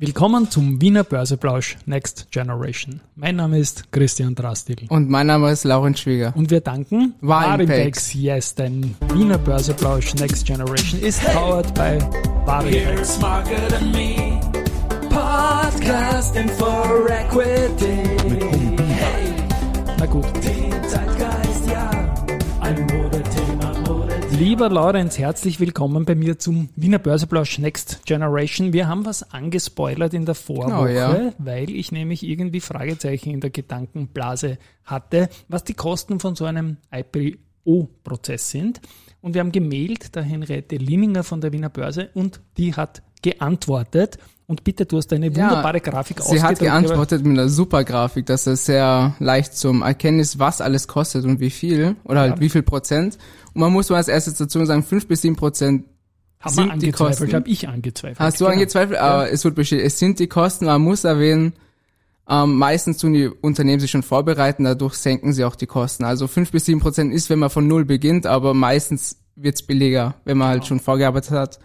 Willkommen zum Wiener Börseplausch Next Generation. Mein Name ist Christian Drastil. Und mein Name ist Laurenz Schwieger. Und wir danken Warimpex. Yes, denn Wiener Börseplausch Next Generation ist powered by me. Podcasting for Equity. Hey, Na gut. Lieber Lorenz, herzlich willkommen bei mir zum Wiener Börseplausch Next Generation. Wir haben was angespoilert in der Vorwoche, Genau, ja. weil ich nämlich irgendwie Fragezeichen in der Gedankenblase hatte, was die Kosten von so einem IPO-Prozess sind. Und wir haben gemailt der Henriette Lininger von der Wiener Börse und die hat geantwortet. Und bitte, du hast eine wunderbare Grafik Sie hat geantwortet mit einer super Grafik, dass es sehr leicht zum Erkennen ist, was alles kostet und wie viel oder halt Ja. wie viel Prozent. Und man muss mal als erstes dazu sagen, fünf bis sieben Prozent Haben sind wir die angezweifelt, Kosten. habe ich angezweifelt. Hast du Genau. angezweifelt? Aber es wird bestätigt. Es sind die Kosten. Man muss erwähnen, ähm, meistens tun die Unternehmen sich schon vorbereiten, dadurch senken sie auch die Kosten. Also fünf bis sieben Prozent ist, wenn man von null beginnt, aber meistens wird's billiger, wenn man halt Genau. schon vorgearbeitet hat.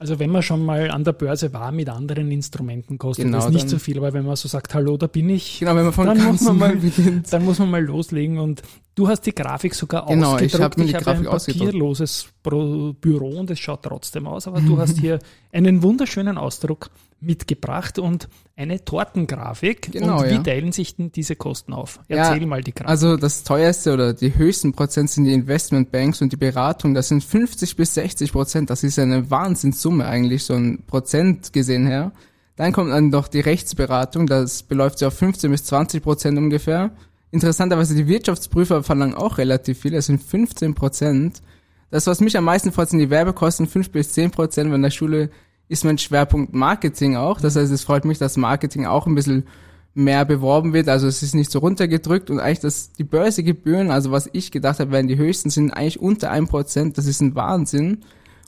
Also wenn man schon mal an der Börse war mit anderen Instrumenten, kostet Genau, das nicht so viel, aber wenn man so sagt, hallo, da bin ich, Genau, wenn man von dann muss man mal beginnt. dann muss man mal loslegen und du hast die Grafik sogar Genau, ich ausgedruckt. hab mir die habe Grafik ein papierloses Büro und es schaut trotzdem aus, aber du hast hier einen wunderschönen Ausdruck mitgebracht und eine Tortengrafik. Genau, und wie ja. teilen sich denn diese Kosten auf? Ja, Erzähl mal die Grafik. Also das teuerste oder die höchsten Prozent sind die Investmentbanks und die Beratung. Das sind 50 bis 60 Prozent. Das ist eine Wahnsinnssumme eigentlich, so ein Prozent gesehen her. Dann kommt dann doch die Rechtsberatung. Das beläuft sich auf 15 bis 20 Prozent ungefähr. Interessanterweise die Wirtschaftsprüfer verlangen auch relativ viel. Das sind 15 Prozent. Das, was mich am meisten freut, sind die Werbekosten, 5 bis 10 Prozent. Weil in der Schule ist mein Schwerpunkt Marketing auch. Das heißt, es freut mich, dass Marketing auch ein bisschen mehr beworben wird. Also es ist nicht so runtergedrückt und eigentlich das, die Börsegebühren, also was ich gedacht habe, wären die höchsten, sind eigentlich unter 1%. Das ist ein Wahnsinn.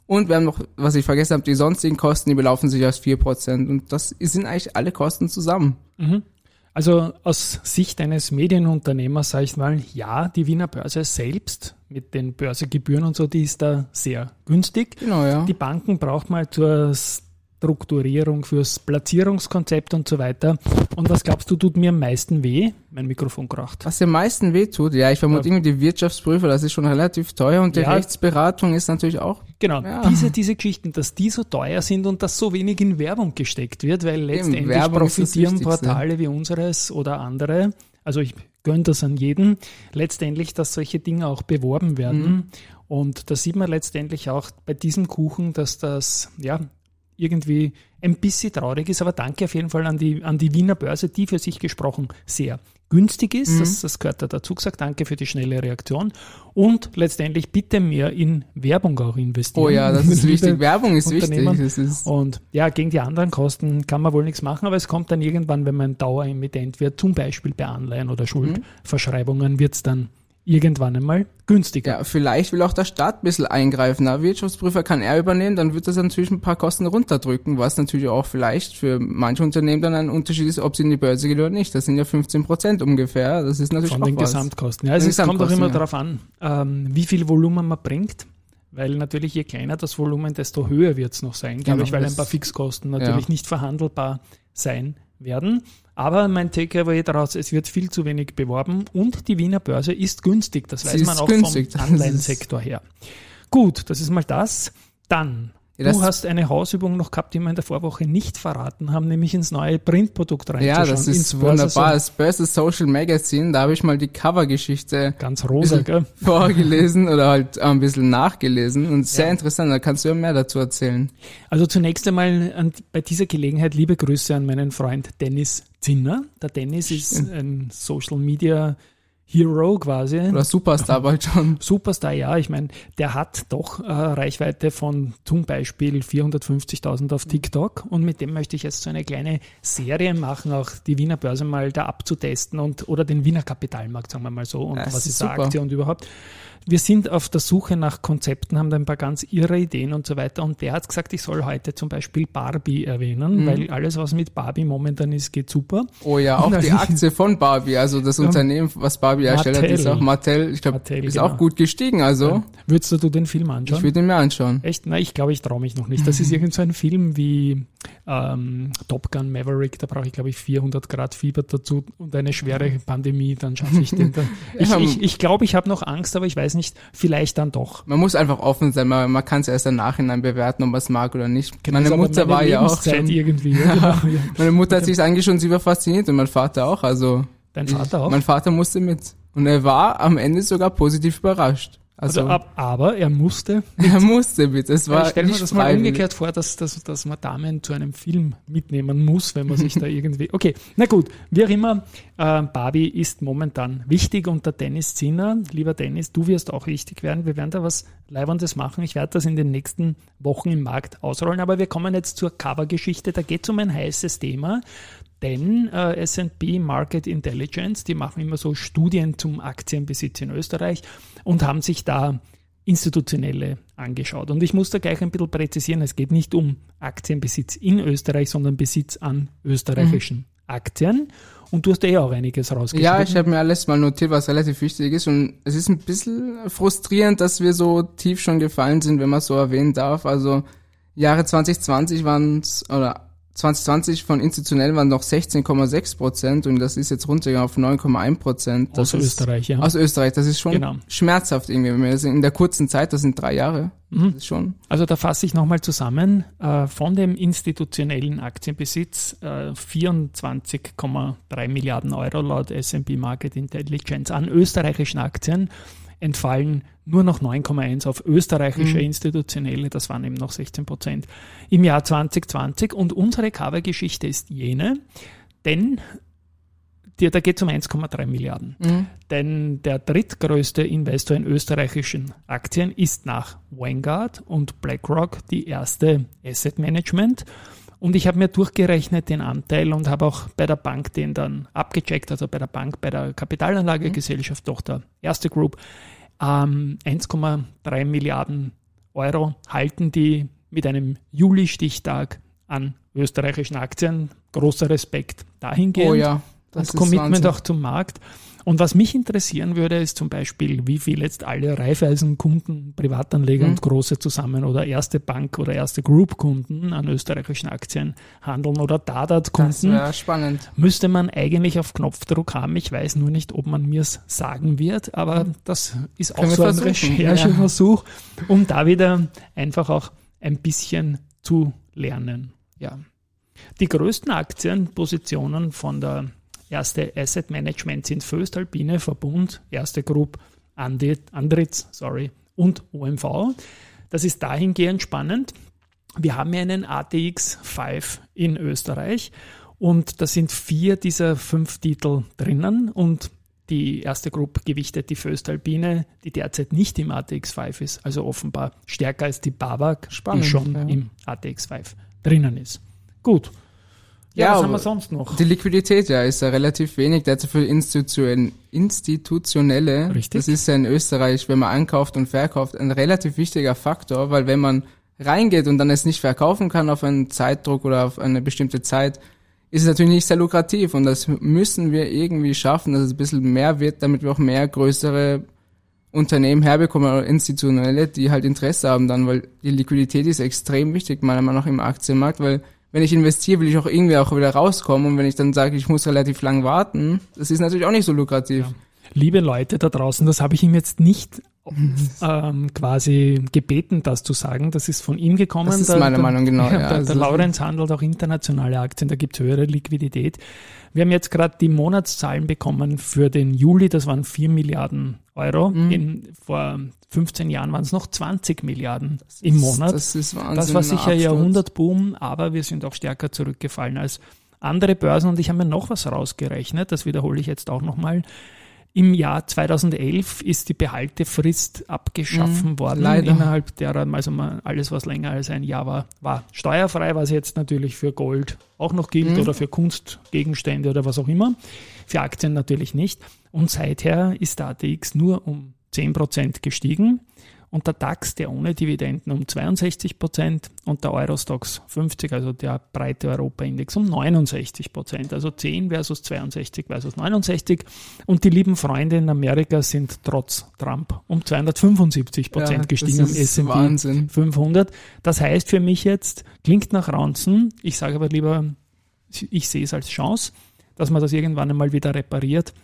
Und wir haben noch, was ich vergessen habe, die sonstigen Kosten, die belaufen sich auf 4%. Und das sind eigentlich alle Kosten zusammen. Also aus Sicht eines Medienunternehmers sage ich mal, ja, die Wiener Börse selbst mit den Börsegebühren und so, die ist da sehr günstig. Genau, ja. Die Banken braucht man zur Strukturierung, fürs Platzierungskonzept und so weiter. Und was glaubst du, tut mir am meisten weh? Mein Mikrofon kracht. Was am meisten wehtut, ja, ich vermute Ja. irgendwie die Wirtschaftsprüfer, das ist schon relativ teuer und die Ja. Rechtsberatung ist natürlich auch. Genau, Ja. diese, diese Geschichten, dass die so teuer sind und dass so wenig in Werbung gesteckt wird, weil letztendlich profitieren. Portale wie unseres oder andere, also ich gönne das an jeden, letztendlich, dass solche Dinge auch beworben werden. Mhm. Und da sieht man letztendlich auch bei diesem Kuchen, dass das, ja, irgendwie ein bisschen traurig ist, aber danke auf jeden Fall an die, an die Wiener Börse, die für sich gesprochen sehr günstig Mhm. ist. Das, das gehört da dazu gesagt. Danke für die schnelle Reaktion. Und letztendlich bitte mehr in Werbung auch investieren. Oh ja, das ist wichtig. Werbung ist wichtig. Ist, Und ja, gegen die anderen Kosten kann man wohl nichts machen, aber es kommt dann irgendwann, wenn man Daueremittent wird, zum Beispiel bei Anleihen oder Schuldverschreibungen, wird es dann irgendwann einmal günstiger. Ja, vielleicht will auch der Staat ein bisschen eingreifen. Der Wirtschaftsprüfer kann er übernehmen, dann wird das natürlich ein paar Kosten runterdrücken, was natürlich auch vielleicht für manche Unternehmen dann ein Unterschied ist, ob sie in die Börse gehen oder nicht. Das sind ja 15 Prozent ungefähr. Das ist natürlich von auch den was. Gesamtkosten. Ja, es den ist, kommt auch immer Gesamtkosten, darauf an, ähm, wie viel Volumen man bringt. Weil natürlich je kleiner das Volumen, desto höher wird es noch sein, glaube Genau, ich, weil ein paar Fixkosten natürlich ja. nicht verhandelbar sein werden. Aber mein Takeaway daraus, es wird viel zu wenig beworben und die Wiener Börse ist günstig. Das weiß Sie man ist auch günstig, vom Anleihensektor her. Gut, das ist mal das. Dann, du hast eine Hausübung noch gehabt, die wir in der Vorwoche nicht verraten haben, nämlich ins neue Printprodukt Ja, reinzuschauen. das ins ist wunderbar. Das Börse Social Magazine, da habe ich mal die Covergeschichte Ganz rosa, gell? vorgelesen oder halt ein bisschen nachgelesen und sehr Ja. interessant. Da kannst du ja mehr dazu erzählen. Also zunächst einmal an, bei dieser Gelegenheit liebe Grüße an meinen Freund Dennis Zinner. Der Dennis ist ein Social Media Hero quasi. Oder Superstar bald schon. Superstar, ja. Ich meine, der hat doch äh, Reichweite von zum Beispiel 450.000 auf TikTok und mit dem möchte ich jetzt so eine kleine Serie machen, auch die Wiener Börse mal da abzutesten und oder den Wiener Kapitalmarkt, sagen wir mal so, und das was ist ist super. Aktie und überhaupt. Wir sind auf der Suche nach Konzepten, haben da ein paar ganz irre Ideen und so weiter. Und der hat gesagt, ich soll heute zum Beispiel Barbie erwähnen, Mhm. weil alles, was mit Barbie momentan ist, geht super. Oh ja, auch die Aktie von Barbie, also das. Unternehmen, was Barbie Barbie-Hersteller, die ist Mattel. auch Mattel, ich glaube, Mattel, ist genau. auch gut gestiegen, also Würdest du den Film ich anschauen? würde ihn mir anschauen. Echt? Na, ich glaube, ich traue mich noch nicht. Das ist irgend so ein Film wie ähm, Top Gun Maverick, da brauche ich, glaube ich, 400 Grad Fieber dazu und eine schwere Pandemie, dann schaffe ich den. Dann. Ich Ja, glaube, ich, ich, glaube, ich habe noch Angst, aber ich weiß nicht, vielleicht dann doch. Man muss einfach offen sein, man, man kann es erst im Nachhinein bewerten, ob man es mag oder nicht. Ist meine Mutter war ja auch schon, irgendwie. Ja, genau, ja. meine Mutter hat sich eigentlich schon super fasziniert und mein Vater auch, also Dein Vater auch? mein Vater musste mit. Und er war am Ende sogar positiv überrascht. Also, Also, ab, aber er musste. er musste mit, es Ja, war ich stelle mir das mal umgekehrt vor, dass, dass, dass man Damen zu einem Film mitnehmen muss, wenn man sich da irgendwie. Okay, na gut, wie auch immer, äh, Barbie ist momentan wichtig und der Dennis Zinner, lieber Dennis, du wirst auch wichtig werden. Wir werden da was Leibendes machen. Ich werde das in den nächsten Wochen im Markt ausrollen, aber wir kommen jetzt zur Covergeschichte. Da geht es um ein heißes Thema. Denn äh, S&P Market Intelligence, die machen immer so Studien zum Aktienbesitz in Österreich und haben sich da institutionelle angeschaut. Und ich muss da gleich ein bisschen präzisieren, es geht nicht um Aktienbesitz in Österreich, sondern Besitz an österreichischen Aktien. Und du hast eh auch einiges rausgeschrieben. Ja, ich habe mir alles mal notiert, was relativ wichtig ist. Und es ist ein bisschen frustrierend, dass wir so tief schon gefallen sind, wenn man so erwähnen darf. Also Jahre 2020 waren es, oder 2020 von institutionell waren noch 16,6 Prozent und das ist jetzt runtergegangen auf 9,1 Prozent. aus ist- Österreich, ja. Aus Österreich, das ist schon Genau. schmerzhaft irgendwie. In der kurzen Zeit, das sind drei Jahre. Mhm. Schon. Also da fasse ich nochmal zusammen. Äh, von dem institutionellen Aktienbesitz äh, 24,3 Milliarden Euro laut S&P Market Intelligence an österreichischen Aktien entfallen nur noch 9,1 auf österreichische institutionelle, das waren eben noch 16 Prozent im Jahr 2020. Und unsere Covergeschichte ist jene, denn die, da geht es um 1,3 Milliarden. Denn der drittgrößte Investor in österreichischen Aktien ist nach Vanguard und BlackRock die erste Asset Management. Und ich habe mir durchgerechnet den Anteil und habe auch bei der Bank den dann abgecheckt, also bei der Bank, bei der Kapitalanlagegesellschaft, doch der erste Group, ähm, 1,3 Milliarden Euro halten die mit einem Juli-Stichtag an österreichischen Aktien. Großer Respekt dahingehend Oh ja. und Das ist Commitment Wahnsinn. auch zum Markt. Und was mich interessieren würde, ist zum Beispiel, wie viel jetzt alle Raiffeisen-Kunden, Privatanleger Mhm. und große zusammen oder erste Bank oder erste Group-Kunden an österreichischen Aktien handeln oder Das Dadat-Kunden, wäre spannend. müsste man eigentlich auf Knopfdruck haben. Ich weiß nur nicht, ob man mir es sagen wird, aber das ist auch Mhm. Können wir so ein Rechercheversuch, um da wieder einfach auch ein bisschen zu lernen. Ja. Die größten Aktienpositionen von der erste Asset Management sind Föstalpine, Verbund, erste Group, Andit, Andritz, sorry, und OMV. Das ist dahingehend spannend. Wir haben ja einen ATX 5 in Österreich und da sind vier dieser fünf Titel drinnen und die erste Group gewichtet die Föstalpine, die derzeit nicht im ATX 5 ist, also offenbar stärker als die BAWAG, Spannend, die schon ja. im ATX 5 drinnen ist. Gut. Ja, was haben wir sonst noch? Die Liquidität, ja, ist ja relativ wenig. Derzeit für Institution, institutionelle, Richtig. das ist ja in Österreich, wenn man ankauft und verkauft, ein relativ wichtiger Faktor, weil wenn man reingeht und dann es nicht verkaufen kann auf einen Zeitdruck oder auf eine bestimmte Zeit, ist es natürlich nicht sehr lukrativ und das müssen wir irgendwie schaffen, dass es ein bisschen mehr wird, damit wir auch mehr größere Unternehmen herbekommen oder institutionelle, die halt Interesse haben dann, weil die Liquidität ist extrem wichtig, meiner Meinung nach im Aktienmarkt, weil wenn ich investiere, will ich auch irgendwie auch wieder rauskommen und wenn ich dann sage, ich muss relativ lang warten, das ist natürlich auch nicht so lukrativ. Liebe Leute da draußen, das habe ich ihm jetzt nicht ähm, quasi gebeten, das zu sagen. Das ist von ihm gekommen. Das ist meine der, Meinung, genau, Der, ja. der, Laurenz handelt auch internationale Aktien, da gibt es höhere Liquidität. Wir haben jetzt gerade die Monatszahlen bekommen für den Juli, das waren 4 Milliarden Euro. Mhm. In, vor 15 Jahren waren es noch 20 Milliarden im Monat. Das ist Wahnsinn. Das war sicher ein. Jahrhundertboom, aber wir sind auch stärker zurückgefallen als andere Börsen. Und ich habe mir noch was rausgerechnet, das wiederhole ich jetzt auch nochmal. Im Jahr 2011 ist die Behaltefrist abgeschaffen Mhm, worden, leider. innerhalb derer, also alles, was länger als ein Jahr war, war steuerfrei, was jetzt natürlich für Gold auch noch gilt Mhm. oder für Kunstgegenstände oder was auch immer. Für Aktien natürlich nicht. Und seither ist der ATX nur um 10% gestiegen. Und der DAX, der ohne Dividenden um 62 Prozent und der Eurostox 50, also der breite Europa-Index um 69 Prozent, also 10 versus 62 versus 69 und die lieben Freunde in Amerika sind trotz Trump um 275 Prozent Ja, gestiegen das am ist S&P Wahnsinn. 500. Das heißt für mich jetzt, klingt nach Ranzen, ich sage aber lieber, ich sehe es als Chance, dass man das irgendwann einmal wieder repariert.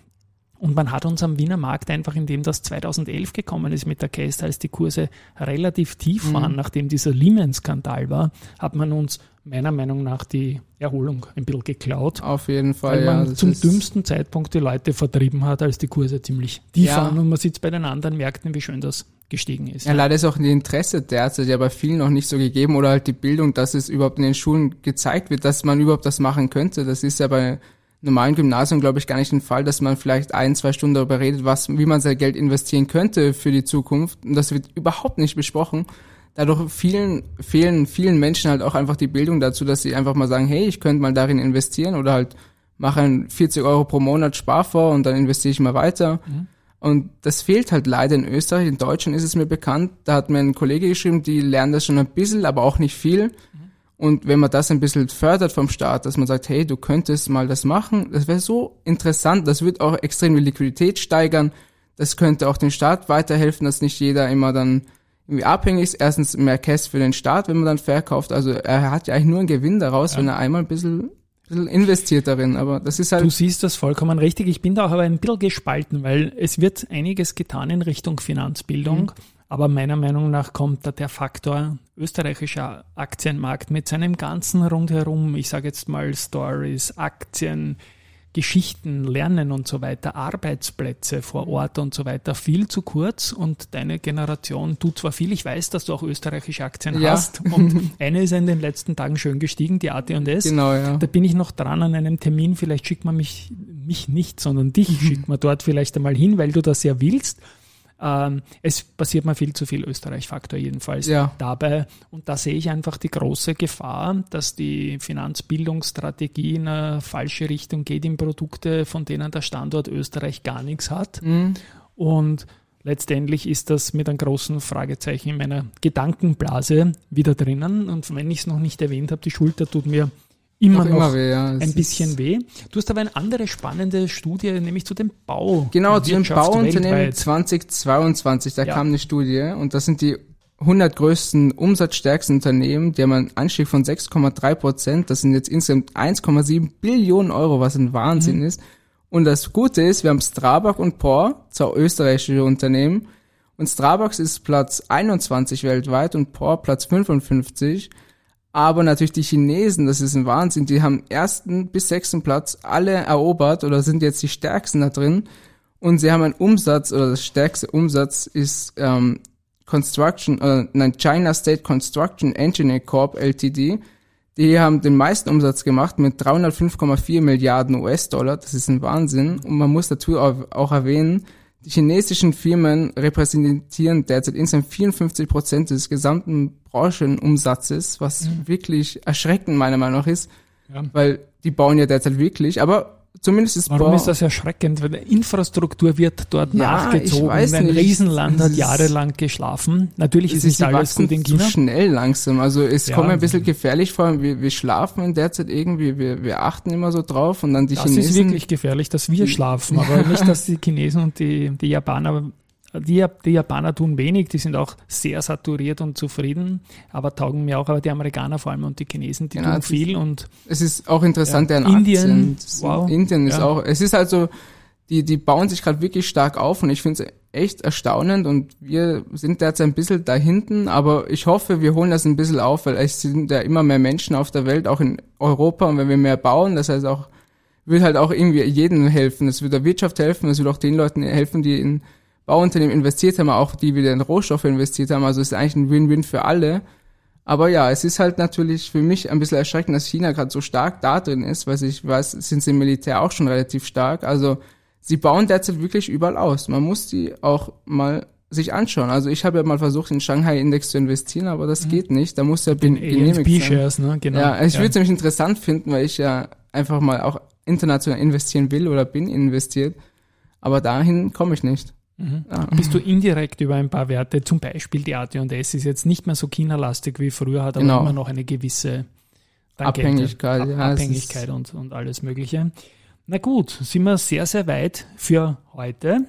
Und man hat uns am Wiener Markt einfach, indem das 2011 gekommen ist mit der Case, als die Kurse relativ tief waren, nachdem dieser Lehman-Skandal war, hat man uns meiner Meinung nach die Erholung ein bisschen geklaut, Auf jeden Fall, weil ja. man das zum dümmsten Zeitpunkt die Leute vertrieben hat, als die Kurse ziemlich tief Ja. waren und man sieht bei den anderen Märkten, wie schön das gestiegen ist. Ja, leider ist auch die Interesse derzeit ja bei vielen noch nicht so gegeben oder halt die Bildung, dass es überhaupt in den Schulen gezeigt wird, dass man überhaupt das machen könnte. Das ist ja bei normalen Gymnasien, glaube ich, gar nicht der Fall, dass man vielleicht ein, zwei Stunden darüber redet, was, wie man sein Geld investieren könnte für die Zukunft. Und das wird überhaupt nicht besprochen. Dadurch vielen, fehlen vielen Menschen halt auch einfach die Bildung dazu, dass sie einfach mal sagen, hey, ich könnte mal darin investieren oder halt machen 40 Euro pro Monat Spar vor und dann investiere ich mal weiter. Und das fehlt halt leider in Österreich. In Deutschland ist es mir bekannt. Da hat mir ein Kollege geschrieben, die lernen das schon ein bisschen, aber auch nicht viel. Und wenn man das ein bisschen fördert vom Staat, dass man sagt, hey, du könntest mal das machen, das wäre so interessant. Das wird auch extrem die Liquidität steigern. Das könnte auch dem Staat weiterhelfen, dass nicht jeder immer dann irgendwie abhängig ist. Erstens mehr Cash für den Staat, wenn man dann verkauft. Also er hat ja eigentlich nur einen Gewinn daraus, wenn er einmal ein bisschen, investiert darin. Aber das ist halt Du siehst das vollkommen richtig. Ich bin da auch aber ein bisschen gespalten, weil es wird einiges getan in Richtung Finanzbildung. Aber meiner Meinung nach kommt da der Faktor österreichischer Aktienmarkt mit seinem ganzen Rundherum, ich sage jetzt mal Stories, Aktien, Geschichten, Lernen und so weiter, Arbeitsplätze vor Ort und so weiter viel zu kurz und deine Generation tut zwar viel, ich weiß, dass du auch österreichische Aktien Ja. hast und eine ist in den letzten Tagen schön gestiegen, die AT&S. genau, ja. Da bin ich noch dran an einem Termin. Vielleicht schickt man mich, mich nicht, sondern dich schickt man dort vielleicht einmal hin, weil du das ja willst. Ähm, es passiert mir viel zu viel Österreich-Faktor jedenfalls Ja. dabei. Und da sehe ich einfach die große Gefahr, dass die Finanzbildungsstrategie in eine falsche Richtung geht in Produkte, von denen der Standort Österreich gar nichts hat. Mhm. Und letztendlich ist das mit einem großen Fragezeichen in meiner Gedankenblase wieder drinnen. Und wenn ich es noch nicht erwähnt habe, die Schulter tut mir immer Noch immer weh, ja. Ein bisschen weh. Du hast aber eine andere spannende Studie, nämlich zu dem Bau. Genau, zu dem Bauunternehmen weltweit. 2022, da Ja. kam eine Studie und das sind die 100 größten umsatzstärksten Unternehmen, die haben einen Anstieg von 6,3 Prozent. Das sind jetzt insgesamt 1,7 Billionen Euro, was ein Wahnsinn ist. Und das Gute ist, wir haben Strabag und POR, zwei österreichische Unternehmen. Und Strabag ist Platz 21 weltweit und POR Platz 55. Aber natürlich die Chinesen, das ist ein Wahnsinn, die haben ersten bis sechsten Platz alle erobert oder sind jetzt die stärksten da drin. Und sie haben einen Umsatz, oder das stärkste Umsatz ist ähm, Construction, äh, nein, China State Construction Engineer Corp Ltd. Die haben den meisten Umsatz gemacht mit 305,4 Milliarden US-Dollar. Das ist ein Wahnsinn. Und man muss dazu auch, auch erwähnen, die chinesischen Firmen repräsentieren derzeit insgesamt 54 Prozent des gesamten Branchenumsatzes, was wirklich erschreckend meiner Meinung nach ist, Ja. weil die bauen ja derzeit wirklich, aber zumindest ist Warum Bau- ist das erschreckend? Weil die Infrastruktur wird dort Ja, nachgezogen. ich weiß Ein nicht. Riesenland Es hat jahrelang geschlafen. Natürlich ist Sie nicht alles gut in zu China. schnell langsam. Also es Ja. kommt ein bisschen gefährlich vor. Wir, wir schlafen in der Zeit irgendwie, wir, wir achten immer so drauf und dann die Das Chinesen. ist wirklich gefährlich, dass wir schlafen, aber nicht, dass die Chinesen und die, die Japaner, die, die Japaner tun wenig, die sind auch sehr saturiert und zufrieden, aber taugen mir auch, aber die Amerikaner vor allem und die Chinesen, die Genau, tun viel und es ist auch interessant, Ja. deren Indien. Das- wow. Indien ist Ja. auch, es ist also, die, die bauen sich gerade wirklich stark auf und ich finde es echt erstaunend und wir sind derzeit ein bisschen da hinten, aber ich hoffe, wir holen das ein bisschen auf, weil es sind ja immer mehr Menschen auf der Welt, auch in Europa und wenn wir mehr bauen, das heißt auch, wird halt auch irgendwie jedem helfen. Es wird der Wirtschaft helfen, es wird auch den Leuten helfen, die in Bauunternehmen investiert haben, auch die wieder in Rohstoffe investiert haben. Also es ist eigentlich ein Win-Win für alle. Aber ja, es ist halt natürlich für mich ein bisschen erschreckend, dass China gerade so stark da drin ist, weil ich weiß, sind sie im Militär auch schon relativ stark. Also sie bauen derzeit wirklich überall aus. Man muss die auch mal sich anschauen. Also ich habe ja mal versucht, in den Shanghai-Index zu investieren, aber das geht nicht. Da muss ja ben- genehmigt sein. ANP-Shares, ne? Genau. Ja, ich würde es nämlich interessant finden, weil ich ja einfach mal auch international investieren will oder bin investiert. Aber dahin komme ich nicht. Bist du indirekt über ein paar Werte, zum Beispiel die AT&S ist jetzt nicht mehr so China-lastig wie früher, hat aber Genau. immer noch eine gewisse Tangente, Abhängigkeit, Ab ja, Abhängigkeit und, und alles Mögliche. Na gut, sind wir sehr, sehr weit für heute.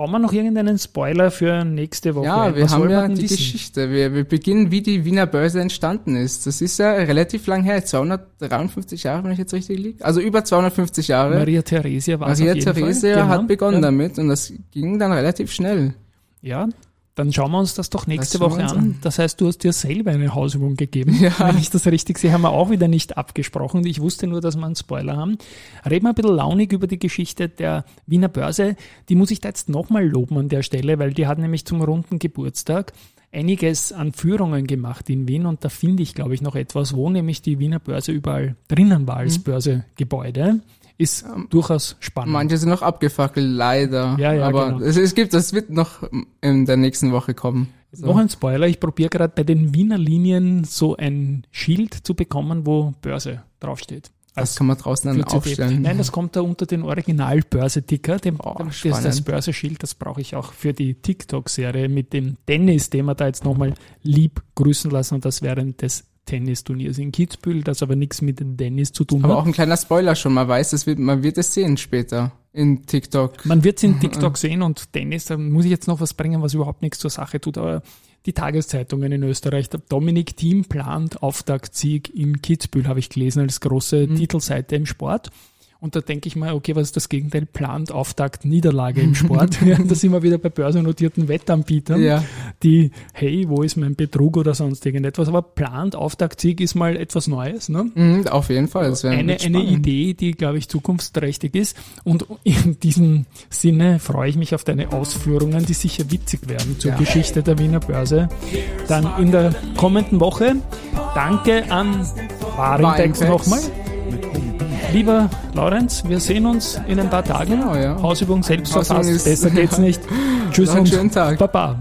Bauen wir noch irgendeinen Spoiler für nächste Woche? Ja, wir Was haben ja die wissen? Geschichte. Wir, wir beginnen, wie die Wiener Börse entstanden ist. Das ist ja relativ lang her, 253 Jahre, wenn ich jetzt richtig liege. Also über 250 Jahre. Maria Theresia war Maria Theresia. Genau. hat begonnen ja. damit und das ging dann relativ schnell. Ja, dann schauen wir uns das doch nächste Das Woche an. an. Das heißt, du hast dir selber eine Hausübung gegeben. Ja. Wenn ich das richtig sehe, haben wir auch wieder nicht abgesprochen. Ich wusste nur, dass wir einen Spoiler haben. Reden wir ein bisschen launig über die Geschichte der Wiener Börse. Die muss ich da jetzt nochmal loben an der Stelle, weil die hat nämlich zum runden Geburtstag einiges an Führungen gemacht in Wien und da finde ich, glaube ich, noch etwas, wo nämlich die Wiener Börse überall drinnen war Mhm. als Börsegebäude. Ist durchaus spannend. Manche sind noch abgefackelt, leider. Ja, ja, Aber genau. es, es gibt, das wird noch in der nächsten Woche kommen. So. Noch ein Spoiler, ich probiere gerade bei den Wiener Linien so ein Schild zu bekommen, wo Börse draufsteht. das kann man draußen dann aufstellen. Nein, das kommt da unter den Original-Börse-Ticker. Dem- Oh, dem- das ist das. Börseschild, das brauche ich auch für die TikTok-Serie mit dem Dennis, den wir da jetzt nochmal lieb grüßen lassen und das während des Tennisturniers in Kitzbühel, das aber nichts mit dem Dennis zu tun Aber hat. auch ein kleiner Spoiler schon, man weiß, das wird, man wird es sehen später in TikTok. Man wird es in TikTok sehen und Dennis, da muss ich jetzt noch was bringen, was überhaupt nichts zur Sache tut, aber die Tageszeitungen in Österreich, Dominik Thiem plant Auftaktsieg in Kitzbühel, habe ich gelesen, als große Mhm. Titelseite im Sport. Und da denke ich mal, okay, was ist das Gegenteil? Plant Auftakt Niederlage im Sport. ja, da sind wir wieder bei börsennotierten Wettanbietern, Ja. die, hey, wo ist mein Betrug oder sonst irgendetwas? Aber plant Auftaktsieg ist mal etwas Neues. Ne? Mhm, auf jeden Fall. Eine, eine Idee, die, glaube ich, zukunftsträchtig ist. Und in diesem Sinne freue ich mich auf deine Ausführungen, die sicher witzig werden zur Ja. Geschichte der Wiener Börse. Dann in der kommenden Woche. Danke an Warentext. nochmal. Lieber Lorenz, wir sehen uns in ein paar Tagen. Genau, ja. Hausübung selbst Hausübung verfasst. Besser geht's nicht. Tschüss und schönen Tag. Baba.